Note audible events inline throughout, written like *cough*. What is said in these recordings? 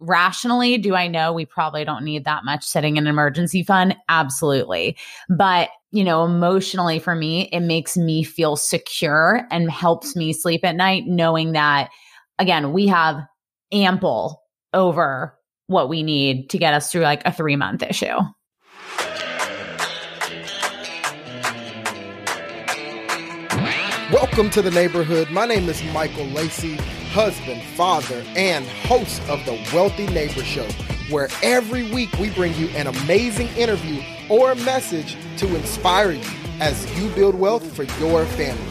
rationally, do I know we probably don't need that much sitting in an emergency fund? Absolutely. But, you know, emotionally for me, it makes me feel secure and helps me sleep at night knowing that, again, we have ample over what we need to get us through like a three month issue. Welcome to the neighborhood. My name is Michael Lacey, husband, father, and host of the Wealthy Neighbor Show, where every week we bring you an amazing interview or message to inspire you as you build wealth for your family.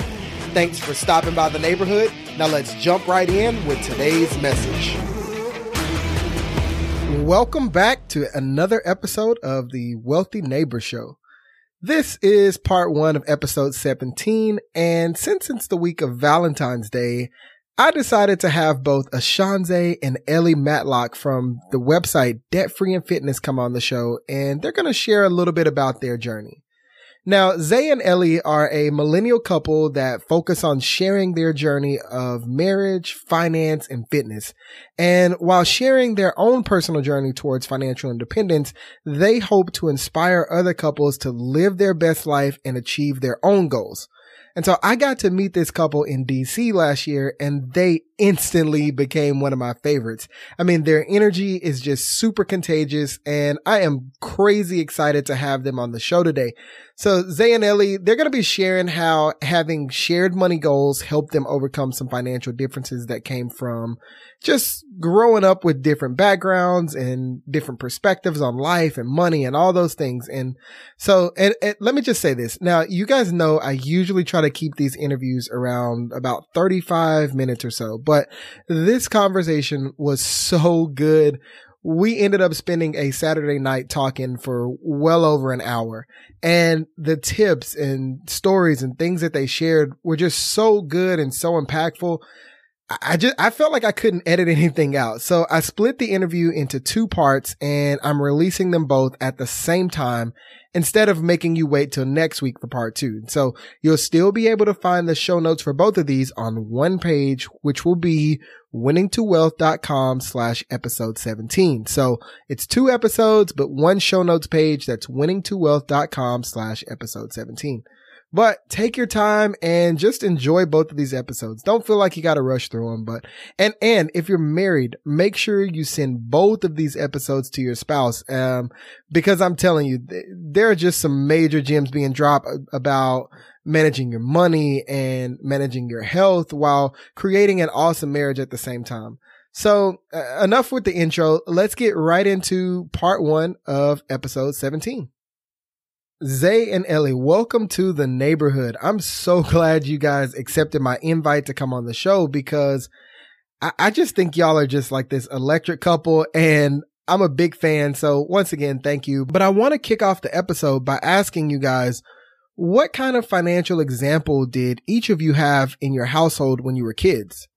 Thanks for stopping by the neighborhood. Now let's jump right in with today's message. Welcome back to another episode of the Wealthy Neighbor Show. This is part one of episode 17. And since it's the week of Valentine's Day, I decided to have both Ashanze and Ellie Matlock from the website Debt Free and Fitness come on the show, and they're going to share a little bit about their journey. Now, Zay and Ellie are a millennial couple that focus on sharing their journey of marriage, finance, and fitness. And while sharing their own personal journey towards financial independence, they hope to inspire other couples to live their best life and achieve their own goals. And so I got to meet this couple in DC last year and they instantly became one of my favorites. I mean, their energy is just super contagious and I am crazy excited to have them on the show today. So Zay and Ellie, they're going to be sharing how having shared money goals helped them overcome some financial differences that came from just growing up with different backgrounds and different perspectives on life and money and all those things. And so, and, and let me just say this. Now, you guys know I usually try to keep these interviews around about 35 minutes or so, but this conversation was so good we ended up spending a Saturday night talking for well over an hour. And the tips and stories and things that they shared were just so good and so impactful I just, I felt like I couldn't edit *laughs* anything out. So I split the interview into two parts and I'm releasing them both at the same time instead of making you wait till next week for part two. So you'll still be able to find the show notes for both of these on one page, which will be winningtowealth.com slash episode 17. So it's two episodes, but one show notes page that's winningtowealth.com slash episode 17. But take your time and just enjoy both of these episodes. Don't feel like you got to rush through them, but, and, and if you're married, make sure you send both of these episodes to your spouse. Um, because I'm telling you, there are just some major gems being dropped about managing your money and managing your health while creating an awesome marriage at the same time. So uh, enough with the intro. Let's get right into part one of episode 17. Zay and Ellie, welcome to the neighborhood. I'm so *laughs* glad you guys accepted my invite to come on the show because I, I, just think y'all are just like this electric couple and I'm a big fan. So once again, thank you. But I want to kick off the episode by asking you guys, what kind of financial example did each of you have in your household when you were kids?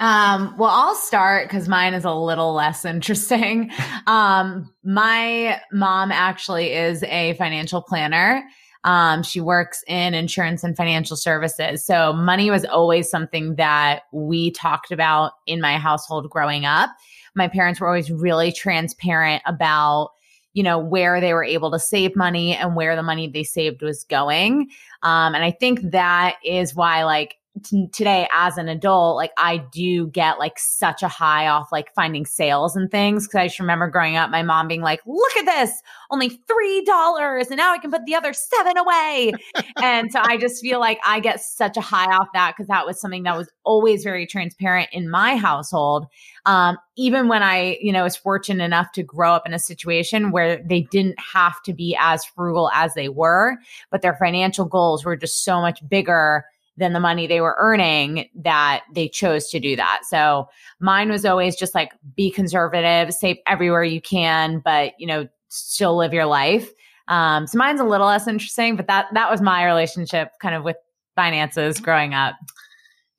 Um, well, I'll start because mine is a little less *laughs* interesting. Um, my mom actually is a financial planner. Um, she works in insurance and financial services. So money was always something that we talked about in my household growing up. My parents were always really transparent about you know where they were able to save money and where the money they saved was going. Um, and i think that is why like t- today as an adult, like I do get like such a high off like finding sales and things. Cause I just remember growing up, my mom being like, look at this, only $3 and now I can put the other seven away. *laughs* and so I just feel like I get such a high off that because that was something that was always very transparent in my household. Um, even when I, you know, was fortunate enough to grow up in a situation where they didn't have to be as frugal as they were, but their financial goals were just so much bigger than the money they were earning that they chose to do that. So mine was always just like be conservative, save everywhere you can, but you know, still live your life. Um, so mine's a little less interesting, but that that was my relationship kind of with finances growing up.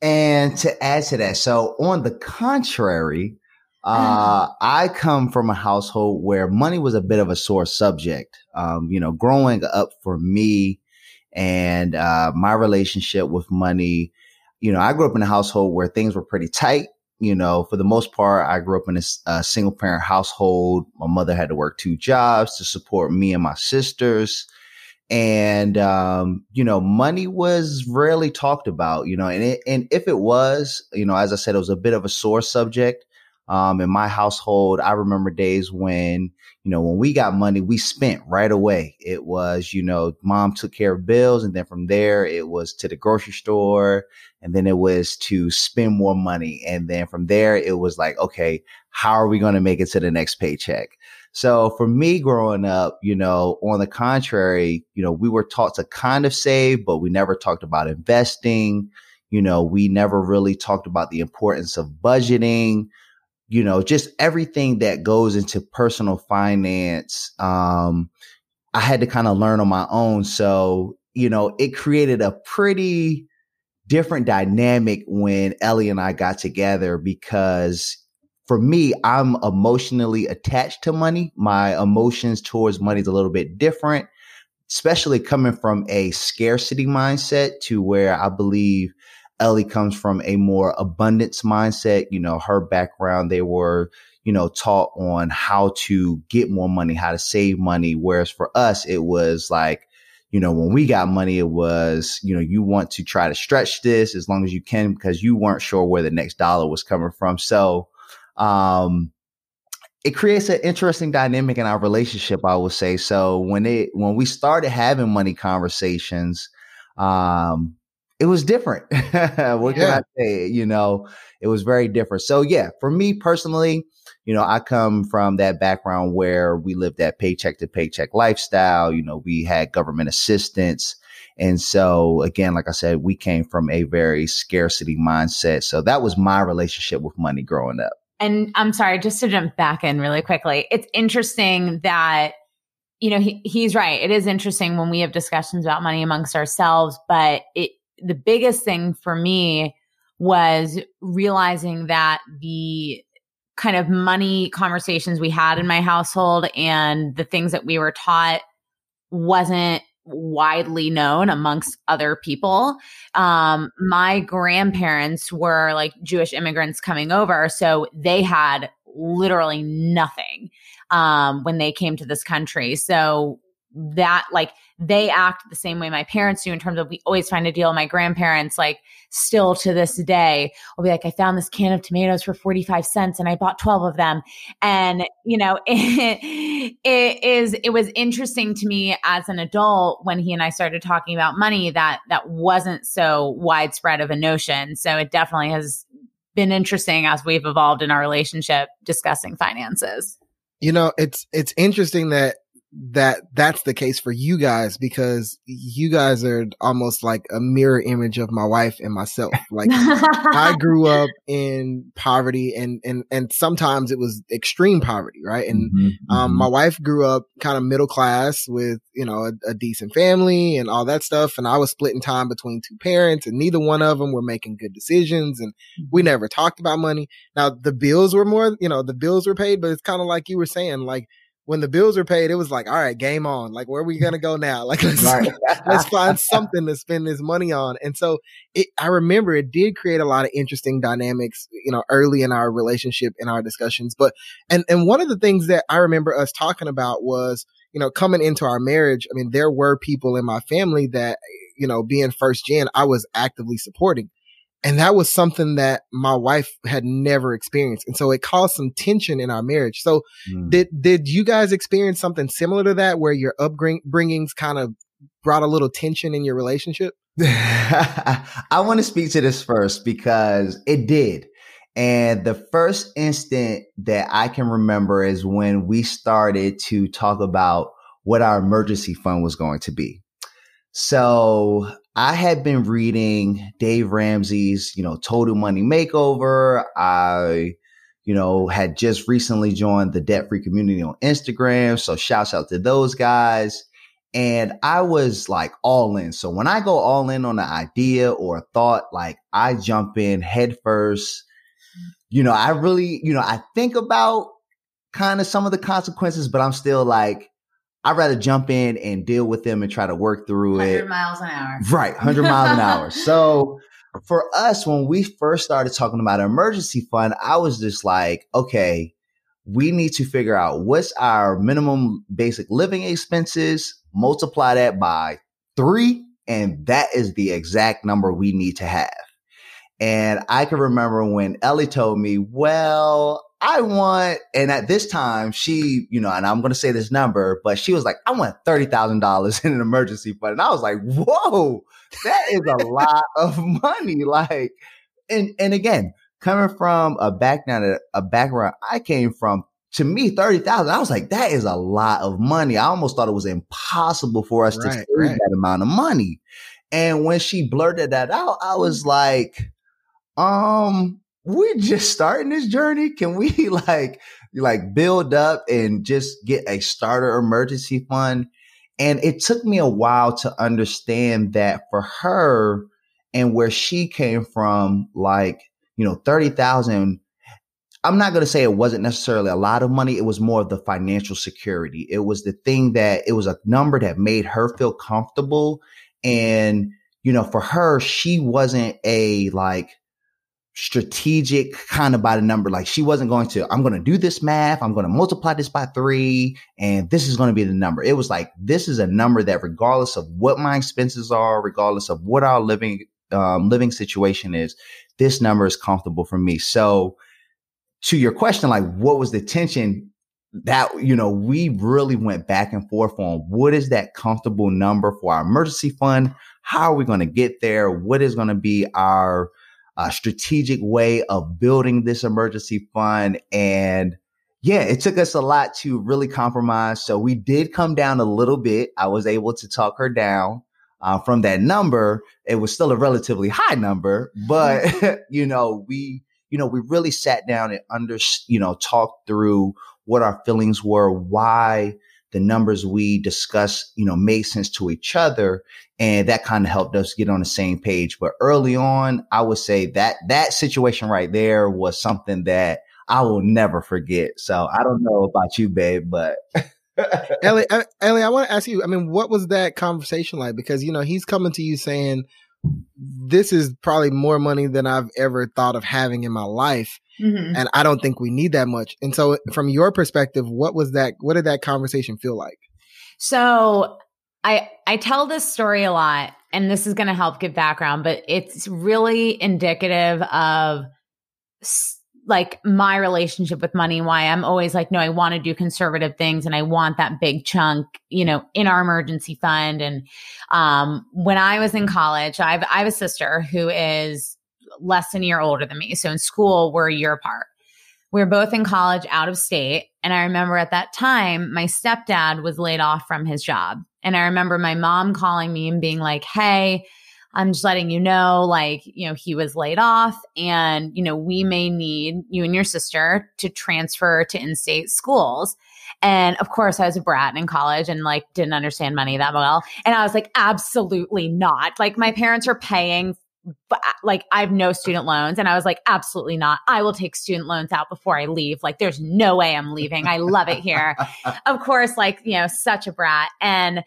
And to add to that, so on the contrary, uh, mm. I come from a household where money was a bit of a sore subject. Um, you know, growing up for me, and uh, my relationship with money. You know, I grew up in a household where things were pretty tight. you know, for the most part, I grew up in a, a single parent household. My mother had to work two jobs to support me and my sisters. And, um, you know, money was rarely talked about, you know, and, it, and if it was, you know, as I said, it was a bit of a sore subject. Um, in my household, I remember days when, you know, when we got money, we spent right away. It was, you know, mom took care of bills. And then from there, it was to the grocery store. And then it was to spend more money. And then from there, it was like, okay, how are we going to make it to the next paycheck? So for me growing up, you know, on the contrary, you know, we were taught to kind of save, but we never talked about investing. You know, we never really talked about the importance of budgeting you know, just everything that goes into personal finance. Um, I had to kind of learn on my own. So, you know, it created a pretty different dynamic when Ellie and I got together because for me, I'm emotionally attached to money. My emotions towards money is a little bit different, especially coming from a scarcity mindset to where I believe Ellie comes from a more abundance mindset. You know, her background, they were, you know, taught on how to get more money, how to save money. Whereas for us, it was like, you know, when we got money, it was, you know, you want to try to stretch this as long as you can because you weren't sure where the next dollar was coming from. So, um, it creates an interesting dynamic in our relationship, I would say. So when it, when we started having money conversations, um, it was different. *laughs* what can I say? You know, it was very different. So yeah, for me personally, you know, I come from that background where we lived that paycheck to paycheck lifestyle. You know, we had government assistance. And so again, like I said, we came from a very scarcity mindset. So that was my relationship with money growing up. And I'm sorry, just to jump back in really quickly. It's interesting that you know, he, he's right. It is interesting when we have discussions about money amongst ourselves, but it the biggest thing for me was realizing that the kind of money conversations we had in my household and the things that we were taught wasn't widely known amongst other people. Um, my grandparents were like Jewish immigrants coming over, so they had literally nothing um, when they came to this country. So that like they act the same way my parents do in terms of we always find a deal. My grandparents, like, still to this day, will be like, I found this can of tomatoes for 45 cents and I bought 12 of them. And, you know, it, *laughs* it is, it was interesting to me as an adult when he and I started talking about money that that wasn't so widespread of a notion. So it definitely has been interesting as we've evolved in our relationship discussing finances. You know, it's, it's interesting that that that's the case for you guys because you guys are almost like a mirror image of my wife and myself. *laughs* Like I grew up in poverty and, and, and sometimes it was extreme poverty, right? And, mm-hmm, um, mm-hmm. my wife grew up kind of middle class with, you know, a, a, decent family and all that stuff. And I was splitting time between two parents and neither one of them were making good decisions. And we mm-hmm. never talked about money. Now the bills were more, you know, the bills were paid, but it's kind of like you were saying, like, when the bills were paid, it was like, all right, game on. Like, where are we gonna go now? *laughs* Like, let's right. *laughs* let's find something to spend this money on. And so, it, I remember it did create a lot of interesting dynamics, you know, early in our relationship in our discussions. But and and one of the things that I remember us talking about was, you know, coming into our marriage. I mean, there were people in my family that, you know, being first gen, I was actively supporting. And that was something that my wife had never experienced. And so it caused some tension in our marriage. So mm. did, did you guys experience something similar to that where your upbringings kind of brought a little tension in your relationship? *laughs* I want to speak to this first because it did. And the first instant that I can remember is when we started to talk about what our emergency fund was going to be. So I had been reading Dave Ramsey's, you know, Total Money Makeover. I, you know, had just recently joined the debt free community on Instagram. So shouts out to those guys. And I was like all in. So when I go all in on an idea or a thought, like I jump in head first. You know, I really, you know, I think about kind of some of the consequences, but I'm still like, I'd rather jump in and deal with them and try to work through 100 it. miles an hour. Right, 100 miles an hour. So *laughs* for us, when we first started talking about an emergency fund, I was just like, okay, we need to figure out what's our minimum basic living expenses, multiply that by three, and that is the exact number we need to have. And I can remember when Ellie told me, well, I want, and at this time, she, you know, and I'm going to say this number, but she was like, I want $30,000 *laughs* in an emergency fund. And I was like, whoa, that is a *laughs* lot of money. Like, and, and again, coming from a background, a background I came from, to me, 30,000, I was like, that is a lot of money. I almost thought it was impossible for us right, to save right. that amount of money. And when she blurted that out, I was like, um, we're just starting this journey. Can we *laughs* like, like build up and just get a starter emergency fund? And it took me a while to understand that for her and where she came from, like, you know, 30,000 I'm not going to say it wasn't necessarily a lot of money. It was more of the financial security. It was the thing that it was a number that made her feel comfortable. And, you know, for her, she wasn't a like strategic kind of by the number. Like she wasn't going to, I'm going to do this math. I'm going to multiply this by three and this is going to be the number. It was like, this is a number that regardless of what my expenses are, regardless of what our living, um, living situation is, this number is comfortable for me. So, to your question, like what was the tension that, you know, we really went back and forth on what is that comfortable number for our emergency fund? How are we going to get there? What is going to be our uh, strategic way of building this emergency fund? And yeah, it took us a lot to really compromise. So we did come down a little bit. I was able to talk her down. Uh, from that number, it was still a relatively high number, but *laughs* you know, we you know, we really sat down and under, you know, talked through what our feelings were, why the numbers we discussed, you know, made sense to each other. And that kind of helped us get on the same page. But early on, I would say that that situation right there was something that I will never forget. So I don't know about you, babe, but. *laughs* Ellie, Ellie, I want to ask you, I mean, what was that conversation like? Because, you know, he's coming to you saying, this is probably more money than I've ever thought of having in my life. Mm-hmm. And I don't think we need that much. And so from your perspective, what was that, what did that conversation feel like? So I, I tell this story a lot and this is going to help give background, but it's really indicative of like my relationship with money, why I'm always like, no, I want to do conservative things and I want that big chunk, you know, in our emergency fund. And um, when I was in college, I've, I have a sister who is less than a year older than me. So in school, we're a year apart. We we're both in college out of state. And I remember at that time, my stepdad was laid off from his job. And I remember my mom calling me and being like, hey, I'm just letting you know, like, you know, he was laid off and, you know, we may need you and your sister to transfer to in state schools. And of course, I was a brat in college and like didn't understand money that well. And I was like, absolutely not. Like, my parents are paying but like I have no student loans. And I was like, absolutely not. I will take student loans out before I leave. Like, there's no way I'm leaving. I love it here. *laughs* of course, like, you know, such a brat. And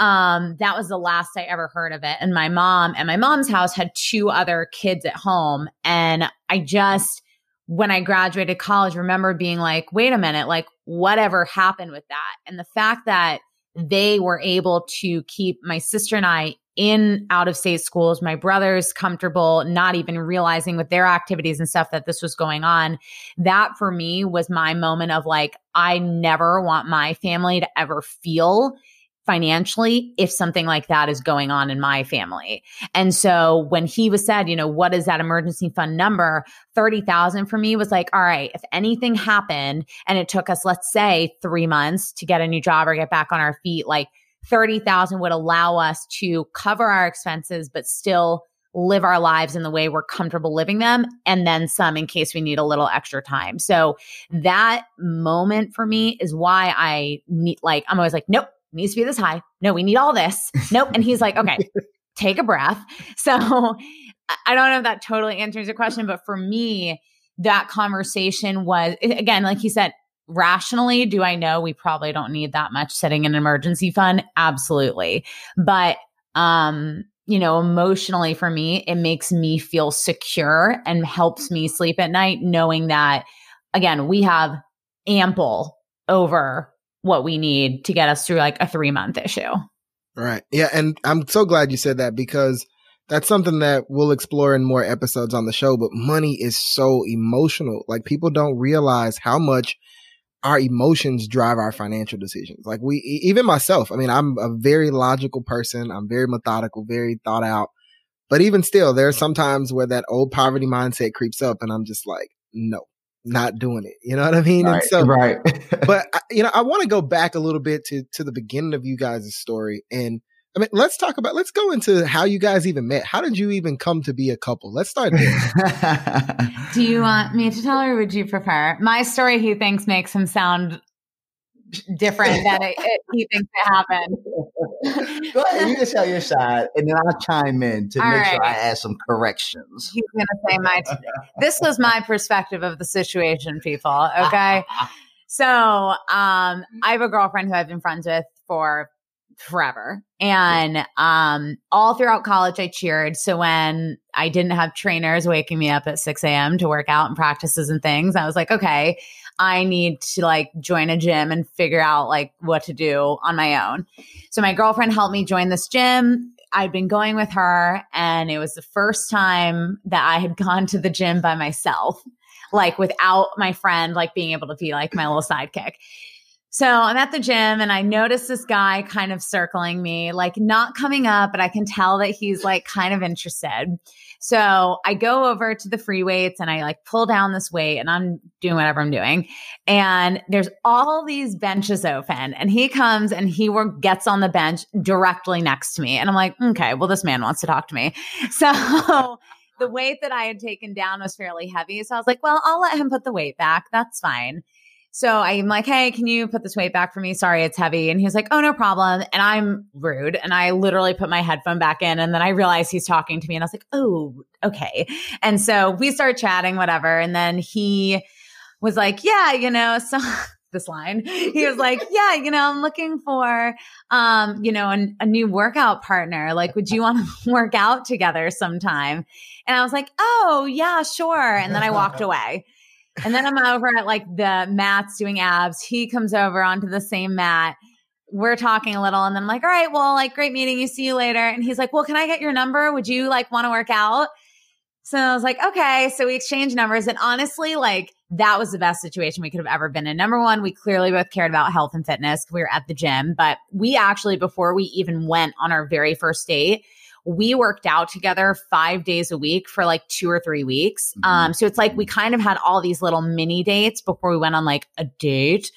um that was the last i ever heard of it and my mom and my mom's house had two other kids at home and i just when i graduated college remember being like wait a minute like whatever happened with that and the fact that they were able to keep my sister and i in out of state schools my brother's comfortable not even realizing with their activities and stuff that this was going on that for me was my moment of like i never want my family to ever feel financially if something like that is going on in my family. And so when he was said, you know, what is that emergency fund number? 30,000 for me was like, all right, if anything happened and it took us, let's say three months to get a new job or get back on our feet, like 30,000 would allow us to cover our expenses, but still live our lives in the way we're comfortable living them and then some in case we need a little extra time. So that moment for me is why I need like I'm always like nope, needs to be this high. No, we need all this. Nope. And he's like, okay, *laughs* take a breath. So I don't know if that totally answers your question, but for me, that conversation was again, like he said, rationally, do I know we probably don't need that much sitting in an emergency fund? Absolutely. But um you know, emotionally for me, it makes me feel secure and helps me sleep at night knowing that, again, we have ample over what we need to get us through like a three month issue. Right. Yeah. And I'm so glad you said that because that's something that we'll explore in more episodes on the show. But money is so emotional. Like people don't realize how much our emotions drive our financial decisions. Like we, even myself, I mean, I'm a very logical person. I'm very methodical, very thought out. But even still, there are some times where that old poverty mindset creeps up and I'm just like, no, not doing it. You know what I mean? Right, and so, right. but *laughs* you know, I want to go back a little bit to, to the beginning of you guys' story and I mean, let's talk about, let's go into how you guys even met. How did you even come to be a couple? Let's start there. *laughs* Do you want me to tell or would you prefer? My story, he thinks, makes him sound different than it, it, he thinks it happened. Go ahead, you can tell your side, and then I'll chime in to All make right. sure I add some corrections. He's going to say my, t- this was my perspective of the situation, people. Okay. *laughs* So, um, I have a girlfriend who I've been friends with for forever. And um, all throughout college, I cheered. So when I didn't have trainers waking me up at 6 a.m. to work out and practices and things, I was like, okay, I need to like join a gym and figure out like what to do on my own. So my girlfriend helped me join this gym. I'd been going with her, and it was the first time that I had *laughs* gone to the gym by myself, like without my friend, like being able to be like my little sidekick. So I'm at the gym and I notice this guy kind of circling me, like not coming up, but I can tell that he's like kind of interested. So I go over to the free weights and I like pull down this weight and I'm doing whatever I'm doing. And there's all these benches open and he comes and he gets on the bench directly next to me. And I'm like, okay, well, this man wants to talk to me. *laughs* So the weight that I had taken down was fairly heavy. So I was like, well, I'll let him put the weight back. That's fine. So I'm like, hey, can you put this weight back for me? Sorry, it's heavy. And he's like, oh, no problem. And I'm rude. And I literally put my headphone back in. And then I realized he's talking to me. And I was like, oh, okay. And so we start chatting, whatever. And then he was like, yeah, you know, *laughs* so *laughs* this line, he was like, *laughs* yeah, you know, I'm looking for, um, you know, an, a new workout partner. Like, would you want to work out together sometime? And I was like, oh, yeah, sure. And then I walked away. And then I'm over at like the mats doing abs. He comes over onto the same mat. We're talking a little, and then I'm like, all right, well, like, great meeting you. See you later. And he's like, well, can I get your number? Would you like want to work out? So I was like, okay. So we exchanged numbers. And honestly, like, that was the best situation we could have ever been in. Number one, we clearly both cared about health and fitness. We were at the gym, but we actually, before we even went on our very first date, we worked out together five days a week for like two or three weeks. Mhm. Um, so it's like we kind of had all these little mini dates before we went on like a date.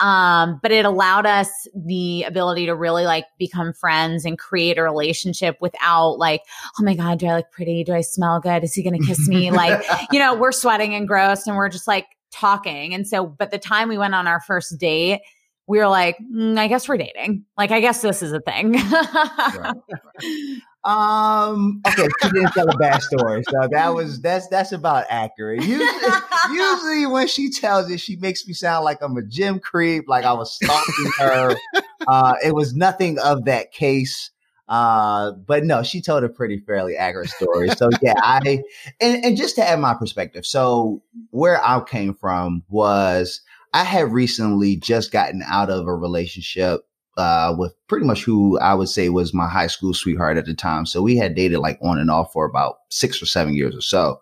Um, but it allowed us the ability to really like become friends and create a relationship without like, oh my God, do I look pretty? Do I smell good? Is he going to kiss me? *laughs* like, you know, we're sweating and gross and we're just like talking. And so, but the time we went on our first date, we were like, mm, I guess we're dating. Like, I guess this is a thing. Right. *laughs* Um. Okay, she didn't tell a bad story, so that was *laughs* that's that's about accurate. Usually, usually when she tells it, she makes me sound like I'm a gym creep, like I was stalking her. Uh, it was nothing of that case. Uh, but no, she told a pretty fairly accurate story. So yeah, I and, and just to add my perspective, so where I came from was I had recently just gotten out of a relationship uh, with pretty much who I would say was my high school sweetheart at the time. So we had dated like on and off for about six or seven years or so.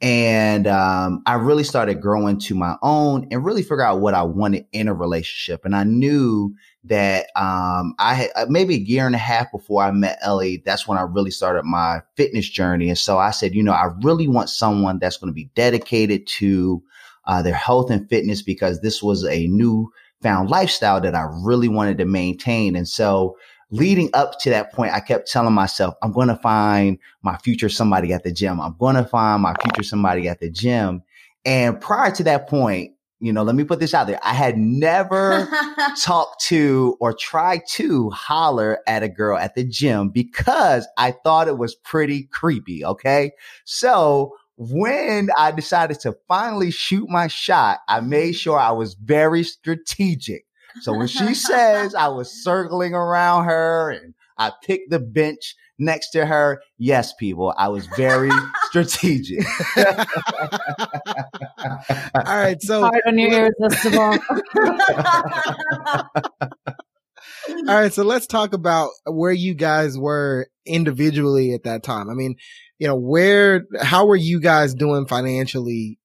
And um, I really started growing to my own and really figure out what I wanted in a relationship. And I knew that um, I had uh, maybe a year and a half before I met Ellie. That's when I really started my fitness journey. And so I said, you know, I really want someone that's going to be dedicated to uh, their health and fitness because this was a new found lifestyle that I really wanted to maintain. And so leading up to that point, I kept telling myself, I'm going to find my future somebody at the gym. I'm going to find my future somebody at the gym. And prior to that point, you know, let me put this out there. I had never *laughs* talked to or tried to holler at a girl at the gym because I thought it was pretty creepy. Okay. So when I decided to finally shoot my shot, I made mm-hmm. sure I was very strategic. So when she says I was *laughs* circling around her and I picked the bench next to her. Yes, people, I was very strategic. *laughs* All right, so Hard when you're irresistible. All right, so let's talk about where you guys were individually at that time. I mean, you know, where how were you guys doing financially,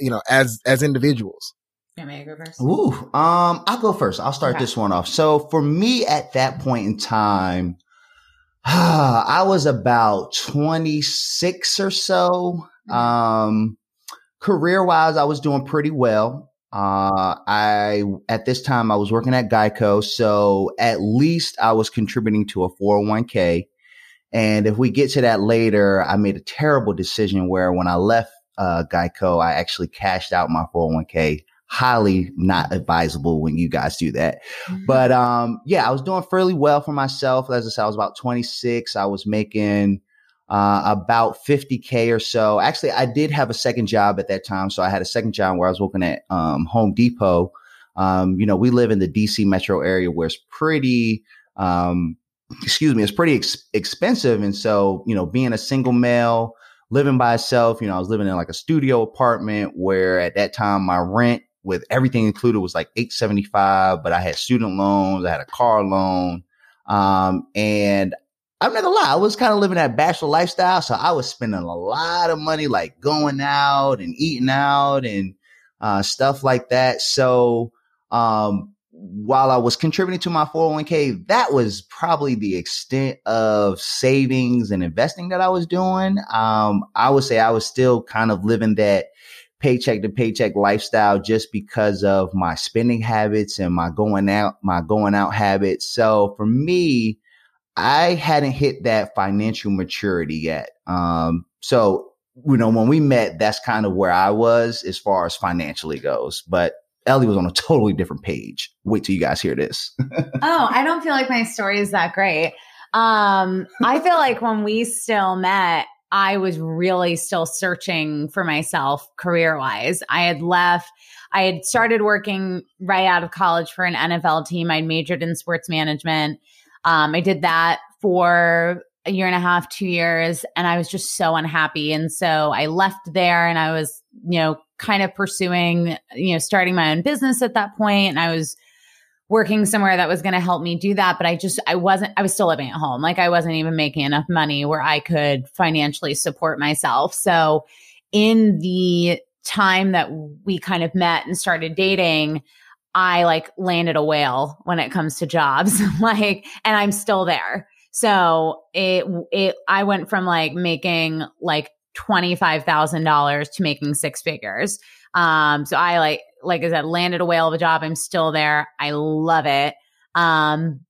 you know, as as individuals? You want me to go first? Ooh, um, I'll go first. I'll start Okay. this one off. So for me at that point in time, *sighs* I was about 26 or so. Um, career wise, I was doing pretty well. Uh, I, at this time, I was working at Geico. So at least I was contributing to a 401k. And if we get to that later, I made a terrible decision where when I left, uh, Geico, I actually cashed out my 401k. Highly not advisable when you guys do that. But um, yeah, I was doing fairly well for myself. As I said, I was about 26. I was making uh, about 50k or so. Actually, I did have a second job at that time, so I had a second job where I was working at um, Home Depot. Um, you know, we live in the DC metro area where it's pretty. Um, excuse me, it's pretty ex- expensive, and so you know, being a single male. Living by itself, you know, I was living in like a studio apartment where at that time my rent with everything included was like 875 but i had student loans i had a car loan um, and i'm not gonna lie i was kind of living that bachelor lifestyle so i was spending a lot of money like going out and eating out and uh, stuff like that so um, while i was contributing to my 401k that was probably the extent of savings and investing that i was doing um, i would say i was still kind of living that paycheck to paycheck lifestyle just because of my spending habits and my going out my going out habits. So for me, I hadn't hit that financial maturity yet. Um, so you know, when we met, that's kind of where I was as far as financially goes. But Ellie was on a totally different page. Wait till you guys hear this. *laughs* oh, I don't feel like my story is that great. Um, I feel *laughs* like when we still met, I was really still searching for myself career wise. I had left, I had started working right out of college for an NFL team. I'd majored in sports management. Um, I did that for a year and a half, two years, and I was just so unhappy. And so I left there and I was, you know, kind of pursuing, you know, starting my own business at that point, And I was working somewhere that was going to help me do that. But I just, I wasn't, I was still living at home. Like I wasn't even making enough money where I could financially support myself. So in the time that we kind of met and started dating, I like landed a whale when it comes to jobs. *laughs* like, and I'm still there. So it, it, I went from like making like $25,000 to making six figures. Um, so I like, like I said, landed a whale of a job. I'm still there. I love it. Um,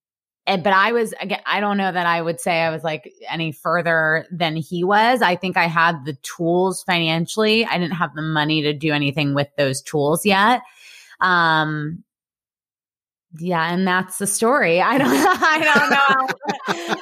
and, but I was, again, I don't know that I would say I was like any further than he was. I think I had the tools financially. I didn't have the money to do anything with those tools yet. Um, yeah, and that's the story. I don't, *laughs* I don't know.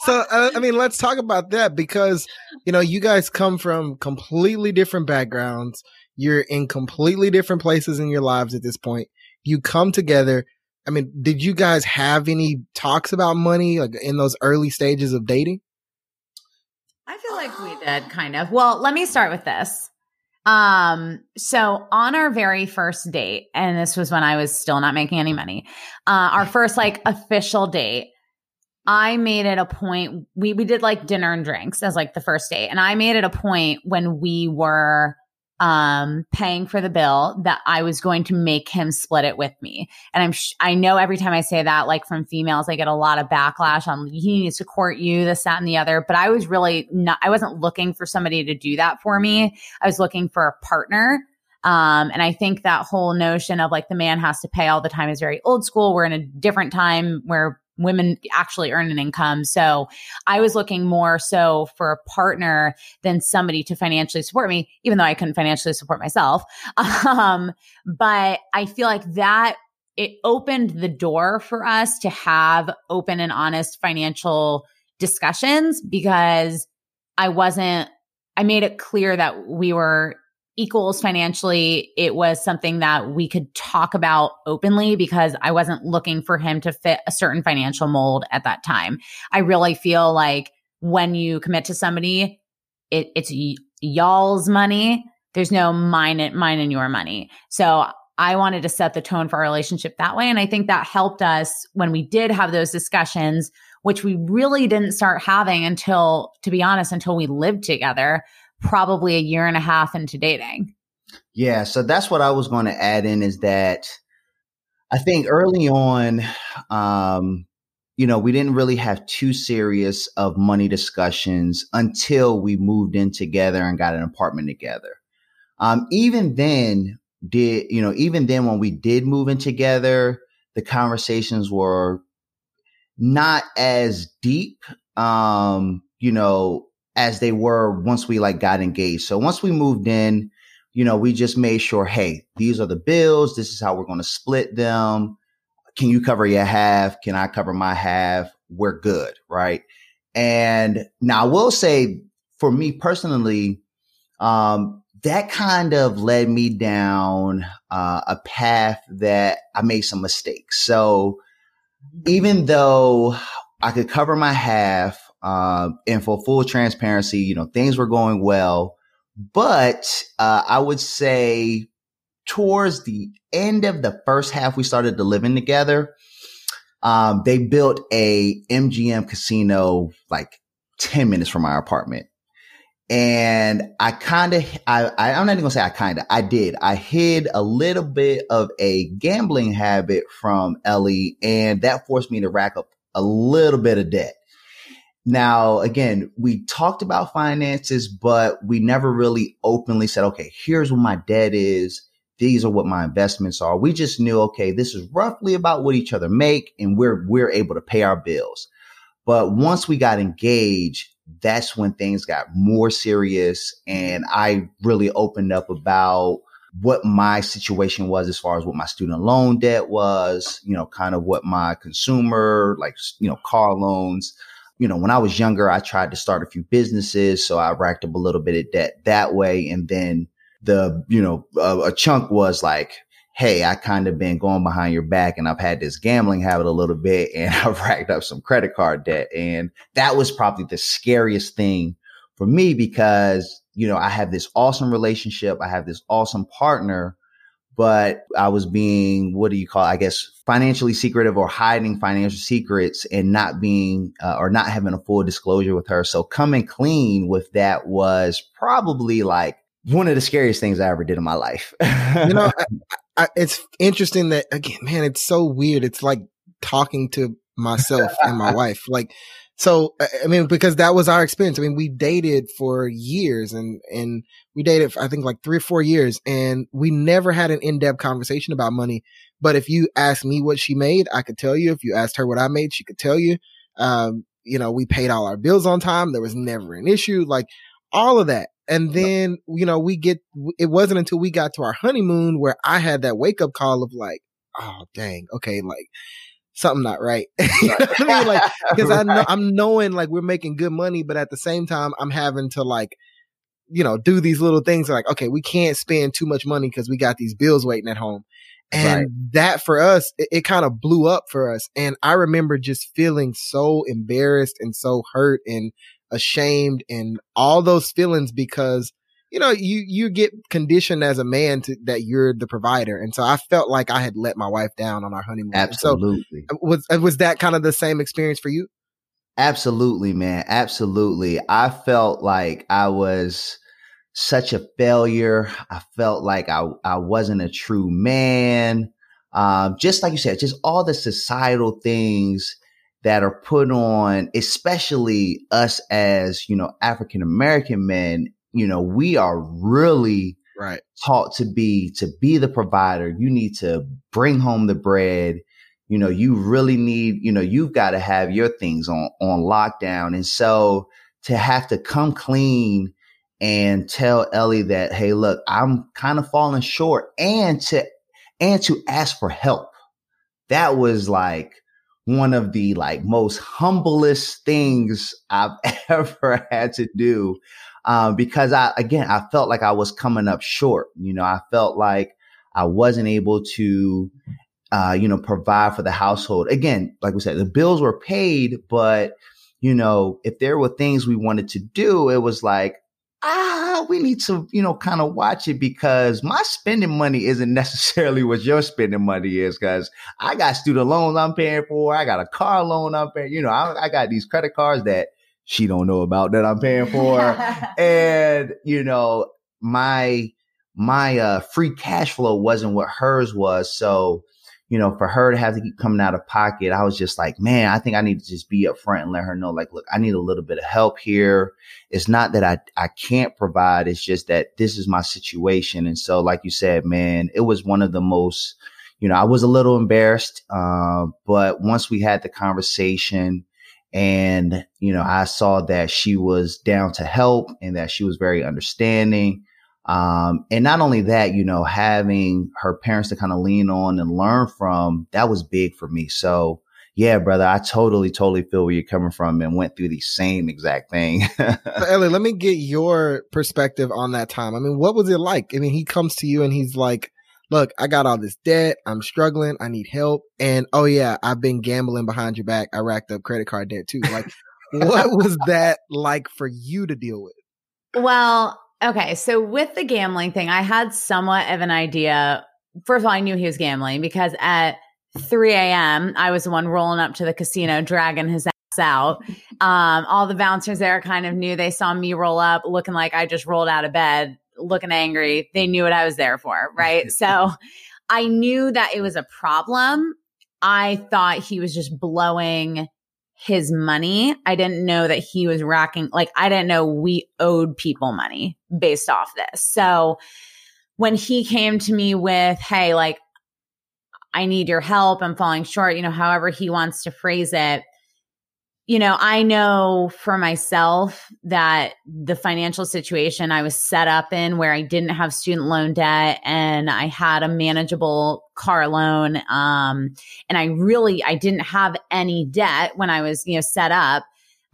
so uh, I mean, let's talk about that because you know you guys come from completely different backgrounds. You're in completely different places in your lives at this point. You come together. I mean, did you guys have any talks about money like in those early stages of dating? I feel like we did kind of. Well, let me start with this. Um, so on our very first date, and this was when I was still not making any money, uh, our first like official date, I made it a point. We we did like dinner and drinks as like the first date, and I made it a point when we were um paying for the bill that I was going to make him split it with me. And I'm sh- I know every time I say that like from females I get a lot of backlash on he needs to court you this that and the other, but I was really not I wasn't looking for somebody to do that for me. I was looking for a partner. Um, and I think that whole notion of like the man has to pay all the time is very old school. We're in a different time where women actually earn an income. So I was looking more so for a partner than somebody to financially support me, even though I couldn't financially support myself. *laughs* Um, but I feel like that it opened the door for us to have open and honest financial discussions because I wasn't, I made it clear that we were equals financially, it was something that we could talk about openly because I wasn't looking for him to fit a certain financial mold at that time. I really feel like when you commit to somebody, it, it's y- y'all's money. There's no mine mine and your money. So I wanted to set the tone for our relationship that way. And I think that helped us when we did have those discussions, which we really didn't start having until, to be honest, until we lived together probably a year and a half into dating. Yeah, so that's what I was going to add in is that I think early on, um, you know, we didn't really have too serious of money discussions until we moved in together and got an apartment together. Um, even then, did you know? Even then, when we did move in together, the conversations were not as deep. Um, you know, as they were once we like got engaged. So once we moved in, you know, we just made sure, hey, these are the bills. This is how we're going to split them. Can you cover your half? Can I cover my half? We're good, right? And now I will say, for me personally, um, that kind of led me down uh, a path that I made some mistakes. So even though I could cover my half, uh, and for full transparency, you know, things were going well, but uh, I would say towards the end of the first half, we started to living together. Um, they built a MGM casino like 10 minutes from our apartment. And I kind of, I, I, I'm not even gonna say I kind of, I did. I hid a little bit of a gambling habit from Ellie, and that forced me to rack up a little bit of debt. Now, again, we talked about finances, but we never really openly said, okay, here's what my debt is. These are what my investments are. We just knew, okay, this is roughly about what each other make and we're, we're able to pay our bills. But once we got engaged, that's when things got more serious. And I really opened up about what my situation was as far as what my student loan debt was, you know, kind of what my consumer, like, you know, car loans, you know, when I was younger, I tried to start a few businesses. So I racked up a little bit of debt that way. And then the, you know, a, a chunk was like, Hey, I kind of been going behind your back and I've had this gambling habit a little bit and *laughs* I've racked up some credit card debt. And that was probably the scariest thing for me because, you know, I have this awesome relationship. I have this awesome partner but I was being, what do you call it? I guess financially secretive or hiding financial secrets and not being, uh, or not having a full disclosure with her. So coming clean with that was probably like one of the scariest things I ever did in my life. you know, *laughs* I, I, it's interesting that again, man, it's so weird. It's like talking to myself and my *laughs* wife. Like, so, I mean, because that was our experience. I mean, we dated for years and, and we dated, for, I think like three or four years and we never had an in-depth conversation about money. But if you asked me what she made, I could tell you. If you asked her what I made, she could tell you. Um, you know, we paid all our bills on time. There was never an issue, like all of that. And then, you know, we get, it wasn't until we got to our honeymoon where I had that wake up call of like, oh, dang, okay, like, something not right. *laughs* you know I mean? Like, *laughs* because right. I know, I'm knowing like we're making good money, but at the same time, I'm having to like, you know, do these little things like, okay, we can't spend too much money because we got these bills waiting at home. And right. that for us, it, it kind of blew up for us. And I remember just feeling so embarrassed and so hurt and ashamed and all those feelings because you know, you, you get conditioned as a man to that you're the provider. And so I felt like I had let my wife down on our honeymoon. Absolutely. So was, was that kind of the same experience for you? Absolutely, man. Absolutely. I felt like I was such a failure. I felt like I, I wasn't a true man. Um, just like you said, just all the societal things that are put on, especially us as, you know, African American men you know, we are really right taught to be to be the provider. You need to bring home the bread. You know, you really need, you know, you've got to have your things on on lockdown. And so to have to come clean and tell Ellie that, hey, look, I'm kind of falling short and to and to ask for help. That was like one of the like most humblest things I've *laughs* ever had to do um, because I, again, I felt like I was coming up short. You know, I felt like I wasn't able to, uh, you know, provide for the household. Again, like we said, the bills were paid, but, you know, if there were things we wanted to do, it was like, ah, we need to, you know, kind of watch it because my spending money isn't necessarily what your spending money is. Cause I got student loans I'm paying for. I got a car loan I'm paying, you know, I, I got these credit cards that she don't know about that I'm paying for. *laughs* and, you know, my, my, uh, free cash flow wasn't what hers was. So, you know, for her to have to keep coming out of pocket, I was just like, man, I think I need to just be upfront and let her know, like, look, I need a little bit of help here. It's not that I, I can't provide. It's just that this is my situation. And so, like you said, man, it was one of the most, you know, I was a little embarrassed. Uh, but once we had the conversation and, you know, I saw that she was down to help and that she was very understanding um, and not only that, you know, having her parents to kind of lean on and learn from, that was big for me. So yeah, brother, I totally, totally feel where you're coming from and went through the same exact thing. *laughs* so Ellie, let me get your perspective on that time. I mean, what was it like? I mean, he comes to you and he's like, look, I got all this debt. I'm struggling. I need help. And oh yeah, I've been gambling behind your back. I racked up credit card debt too. Like, *laughs* what was that like for you to deal with? Well, Okay, so with the gambling thing, I had somewhat of an idea. First of all, I knew he was gambling because at 3 a.m., I was the one rolling up to the casino, dragging his ass out. *laughs* Um, all the bouncers there kind of knew they saw me roll up looking like I just rolled out of bed, looking angry. They knew what I was there for, *laughs* right? so I knew that it was a problem. I thought he was just blowing his money. I didn't know that he was racking, like, I didn't know we owed people money based off this. So when he came to me with, hey, like, I need your help, I'm falling short, you know, however he wants to phrase it, you know, I know for myself that the financial situation I was set up in where I didn't have student loan debt and I had a manageable car loan. Um, and I really, I didn't have any debt when I was, you know, set up,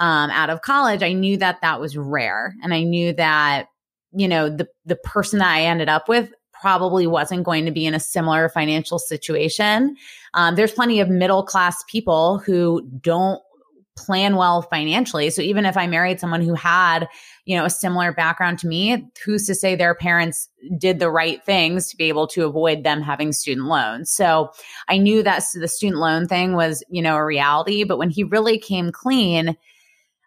um, out of college. I knew that that was rare. And I knew that, you know, the, the person that I ended up with probably wasn't going to be in a similar financial situation. Um, there's plenty of middle class people who don't plan well financially. So even if I married someone who had, you know, a similar background to me, who's to say their parents did the right things to be able to avoid them having student loans? So I knew that the student loan thing was, you know, a reality, but when he really came clean,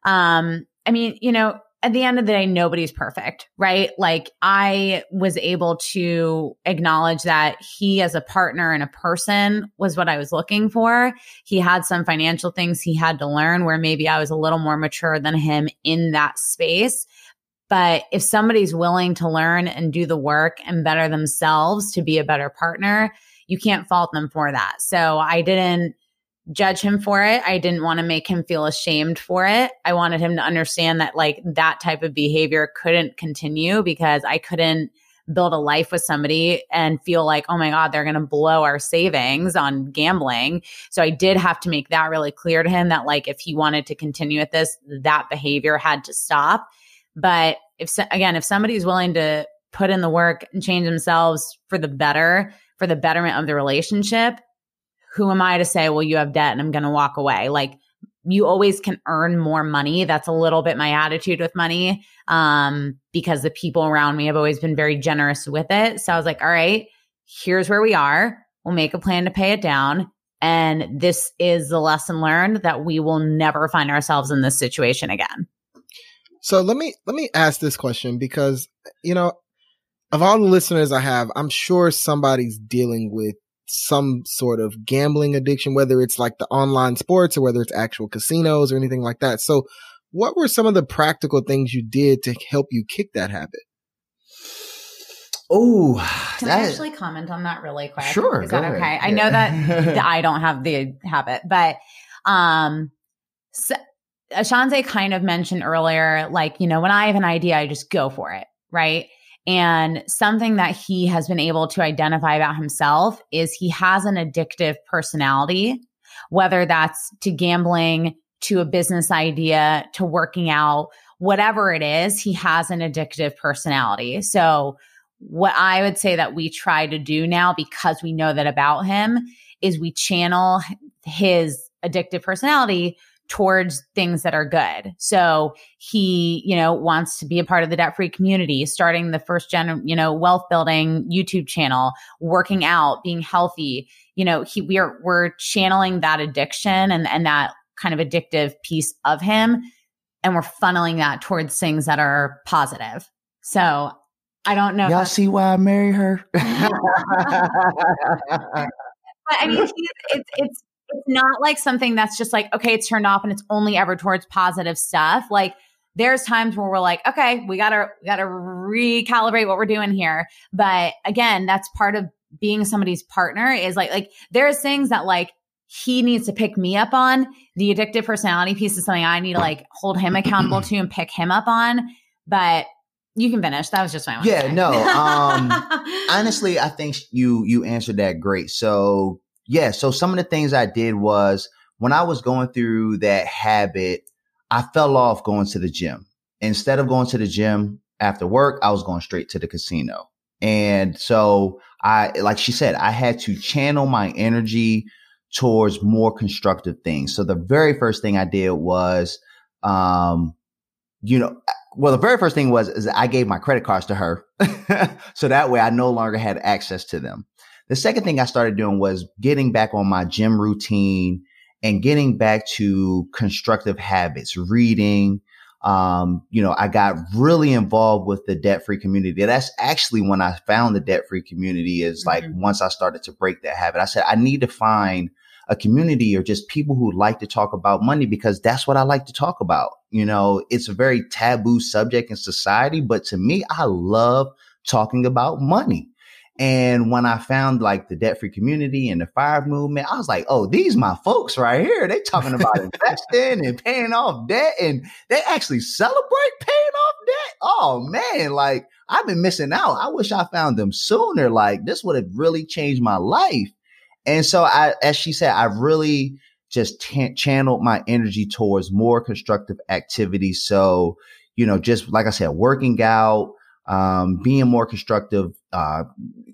um, I mean, you know, at the end of the day, nobody's perfect, right? Like I was able to acknowledge that he as a partner and a person was what I was looking for. He had some financial things he had to learn where maybe I was a little more mature than him in that space. But if somebody's willing to learn and do the work and better themselves to be a better partner, you can't fault them for that. So I didn't judge him for it. I didn't want to make him feel ashamed for it. I wanted him to understand that like that type of behavior couldn't continue because I couldn't build a life with somebody and feel like, oh my God, they're going to blow our savings on gambling. So I did have to make that really clear to him that like if he wanted to continue with this, that behavior had to stop. But if, again, if somebody's willing to put in the work and change themselves for the better, for the betterment of the relationship, who am I to say, well, you have debt and I'm going to walk away? Like you always can earn more money. That's a little bit my attitude with money. Um, because the people around me have always been very generous with it. So I was like, all right, here's where we are. We'll make a plan to pay it down. And this is the lesson learned that we will never find ourselves in this situation again. So let me let me ask this question because you know of all the listeners I have, I'm sure somebody's dealing with some sort of gambling addiction, whether it's like the online sports or whether it's actual casinos or anything like that. So what were some of the practical things you did to help you kick that habit? Oh, can that, I actually comment on that really quick? Sure. Is that ahead. okay? Yeah. I know that I don't have the habit, but um, so, Ashanze kind of mentioned earlier, like you know, when I have an idea, I just go for it, right? And something that he has been able to identify about himself is he has an addictive personality, whether that's to gambling, to a business idea, to working out, whatever it is, he has an addictive personality. So, what I would say that we try to do now because we know that about him is we channel his addictive personality towards things that are good. So he, you know, wants to be a part of the debt free community, starting the first gen, you know, wealth building YouTube channel, working out, being healthy. You know, he, we are, we're channeling that addiction and, and that kind of addictive piece of him and we're funneling that towards things that are positive. So I don't know. Y'all see why I marry her? *laughs* But I mean, it's, it's, it's, not like something that's just like, okay, it's turned off and it's only ever towards positive stuff. Like there's times where we're like, okay, we gotta, we gotta recalibrate what we're doing here. But again, that's part of being somebody's partner is like, like there's things that like he needs to pick me up on. The addictive personality piece is something I need to like hold him accountable to and pick him up on. But you can finish. That was just my yeah. No, um, *laughs* honestly, I think you you answered that great. So yeah, so some of the things I did was when I was going through that habit, I fell off going to the gym. Instead of going to the gym after work, I was going straight to the casino. And so I, like she said, I had to channel my energy towards more constructive things. So the very first thing I did was, um, you know, well, the very first thing was I gave my credit cards to her, *laughs* so that way I no longer had access to them. The second thing I started doing was getting back on my gym routine and getting back to constructive habits, reading. Um, you know, I got really involved with the debt free community. That's actually when I found the debt free community is like mm-hmm. once I started to break that habit, I said, I need to find a community or just people who like to talk about money because that's what I like to talk about. You know, it's a very taboo subject in society, but to me, I love talking about money. And when I found like the debt free community and the fire movement, I was like, oh, these my folks right here. They talking about *laughs* investing and paying off debt and they actually celebrate paying off debt. Oh man, like I've been missing out. I wish I found them sooner. Like this would have really changed my life. And so I, as she said, I really just t- channeled my energy towards more constructive activities. So, you know, just like I said, working out, um, being more constructive, uh,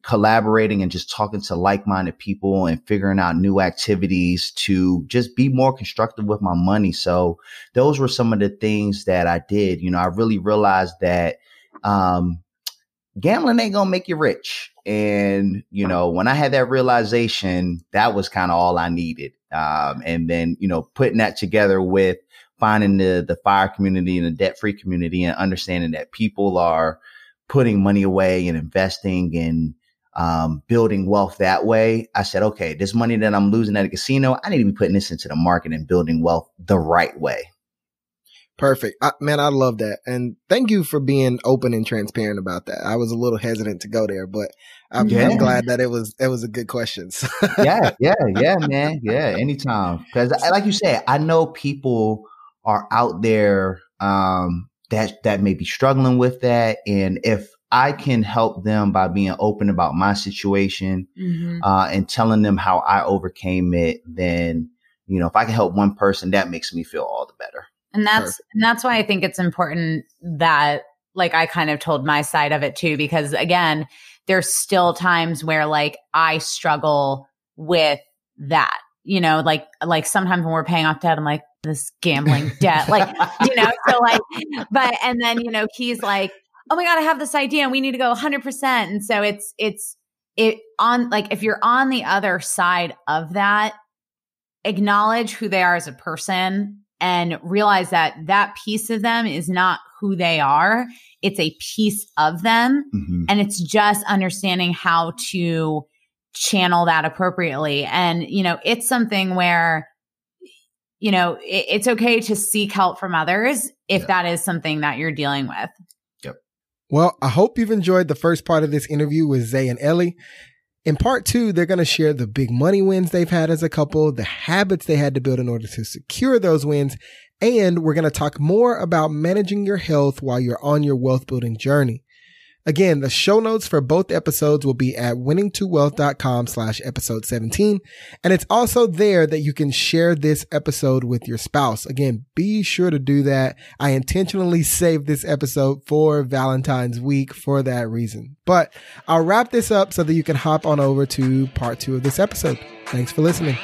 collaborating and just talking to like-minded people and figuring out new activities to just be more constructive with my money. So those were some of the things that I did. You know, I really realized that, um, gambling ain't gonna make you rich. And, you know, when I had that realization, that was kind of all I needed. Um, and then, you know, putting that together with finding the, the fire community and the debt free community and understanding that people are, putting money away and investing and um, building wealth that way, I said, okay, this money that I'm losing at a casino, I need to be putting this into the market and building wealth the right way. Perfect. I, man, I love that. And thank you for being open and transparent about that. I was a little hesitant to go there, but I'm, yeah. I'm glad that it was, it was a good question. *laughs* yeah. Yeah. Yeah, man. Yeah. Anytime. Cause like you said, I know people are out there, um, that that may be struggling with that. And if i can help them by being open about my situation mm-hmm. uh, and telling them how i overcame it then you know if i can help one person that makes me feel all the better. And that's and that's why i think it's important that like i kind of told my side of it too because again there's still times where like i struggle with that you know like like sometimes when we're paying off debt i'm like this gambling *laughs* debt. Like, you know, so like, but, and then, you know, he's like, oh my God, I have this idea and we need to go 100%. And so it's, it's, it on like, if you're on the other side of that, acknowledge who they are as a person and realize that that piece of them is not who they are. It's a piece of them. Mm-hmm. And it's just understanding how to channel that appropriately. And, you know, it's something where, you know, it, it's okay to seek help from others if yeah. that is something that you're dealing with. Yep. Well, I hope you've enjoyed the first part of this interview with Zay and Ellie. In part two, they're going to share the big money wins they've had as a couple, the habits they had to build in order to secure those wins, and we're going to talk more about managing your health while you're on your wealth building journey. Again, the show notes for both episodes will be at winningtowealth.com slash episode 17. And it's also there that you can share this episode with your spouse. Again, be sure to do that. I intentionally saved this episode for Valentine's week for that reason. But I'll wrap this up so that you can hop on over to part two of this episode. Thanks for listening.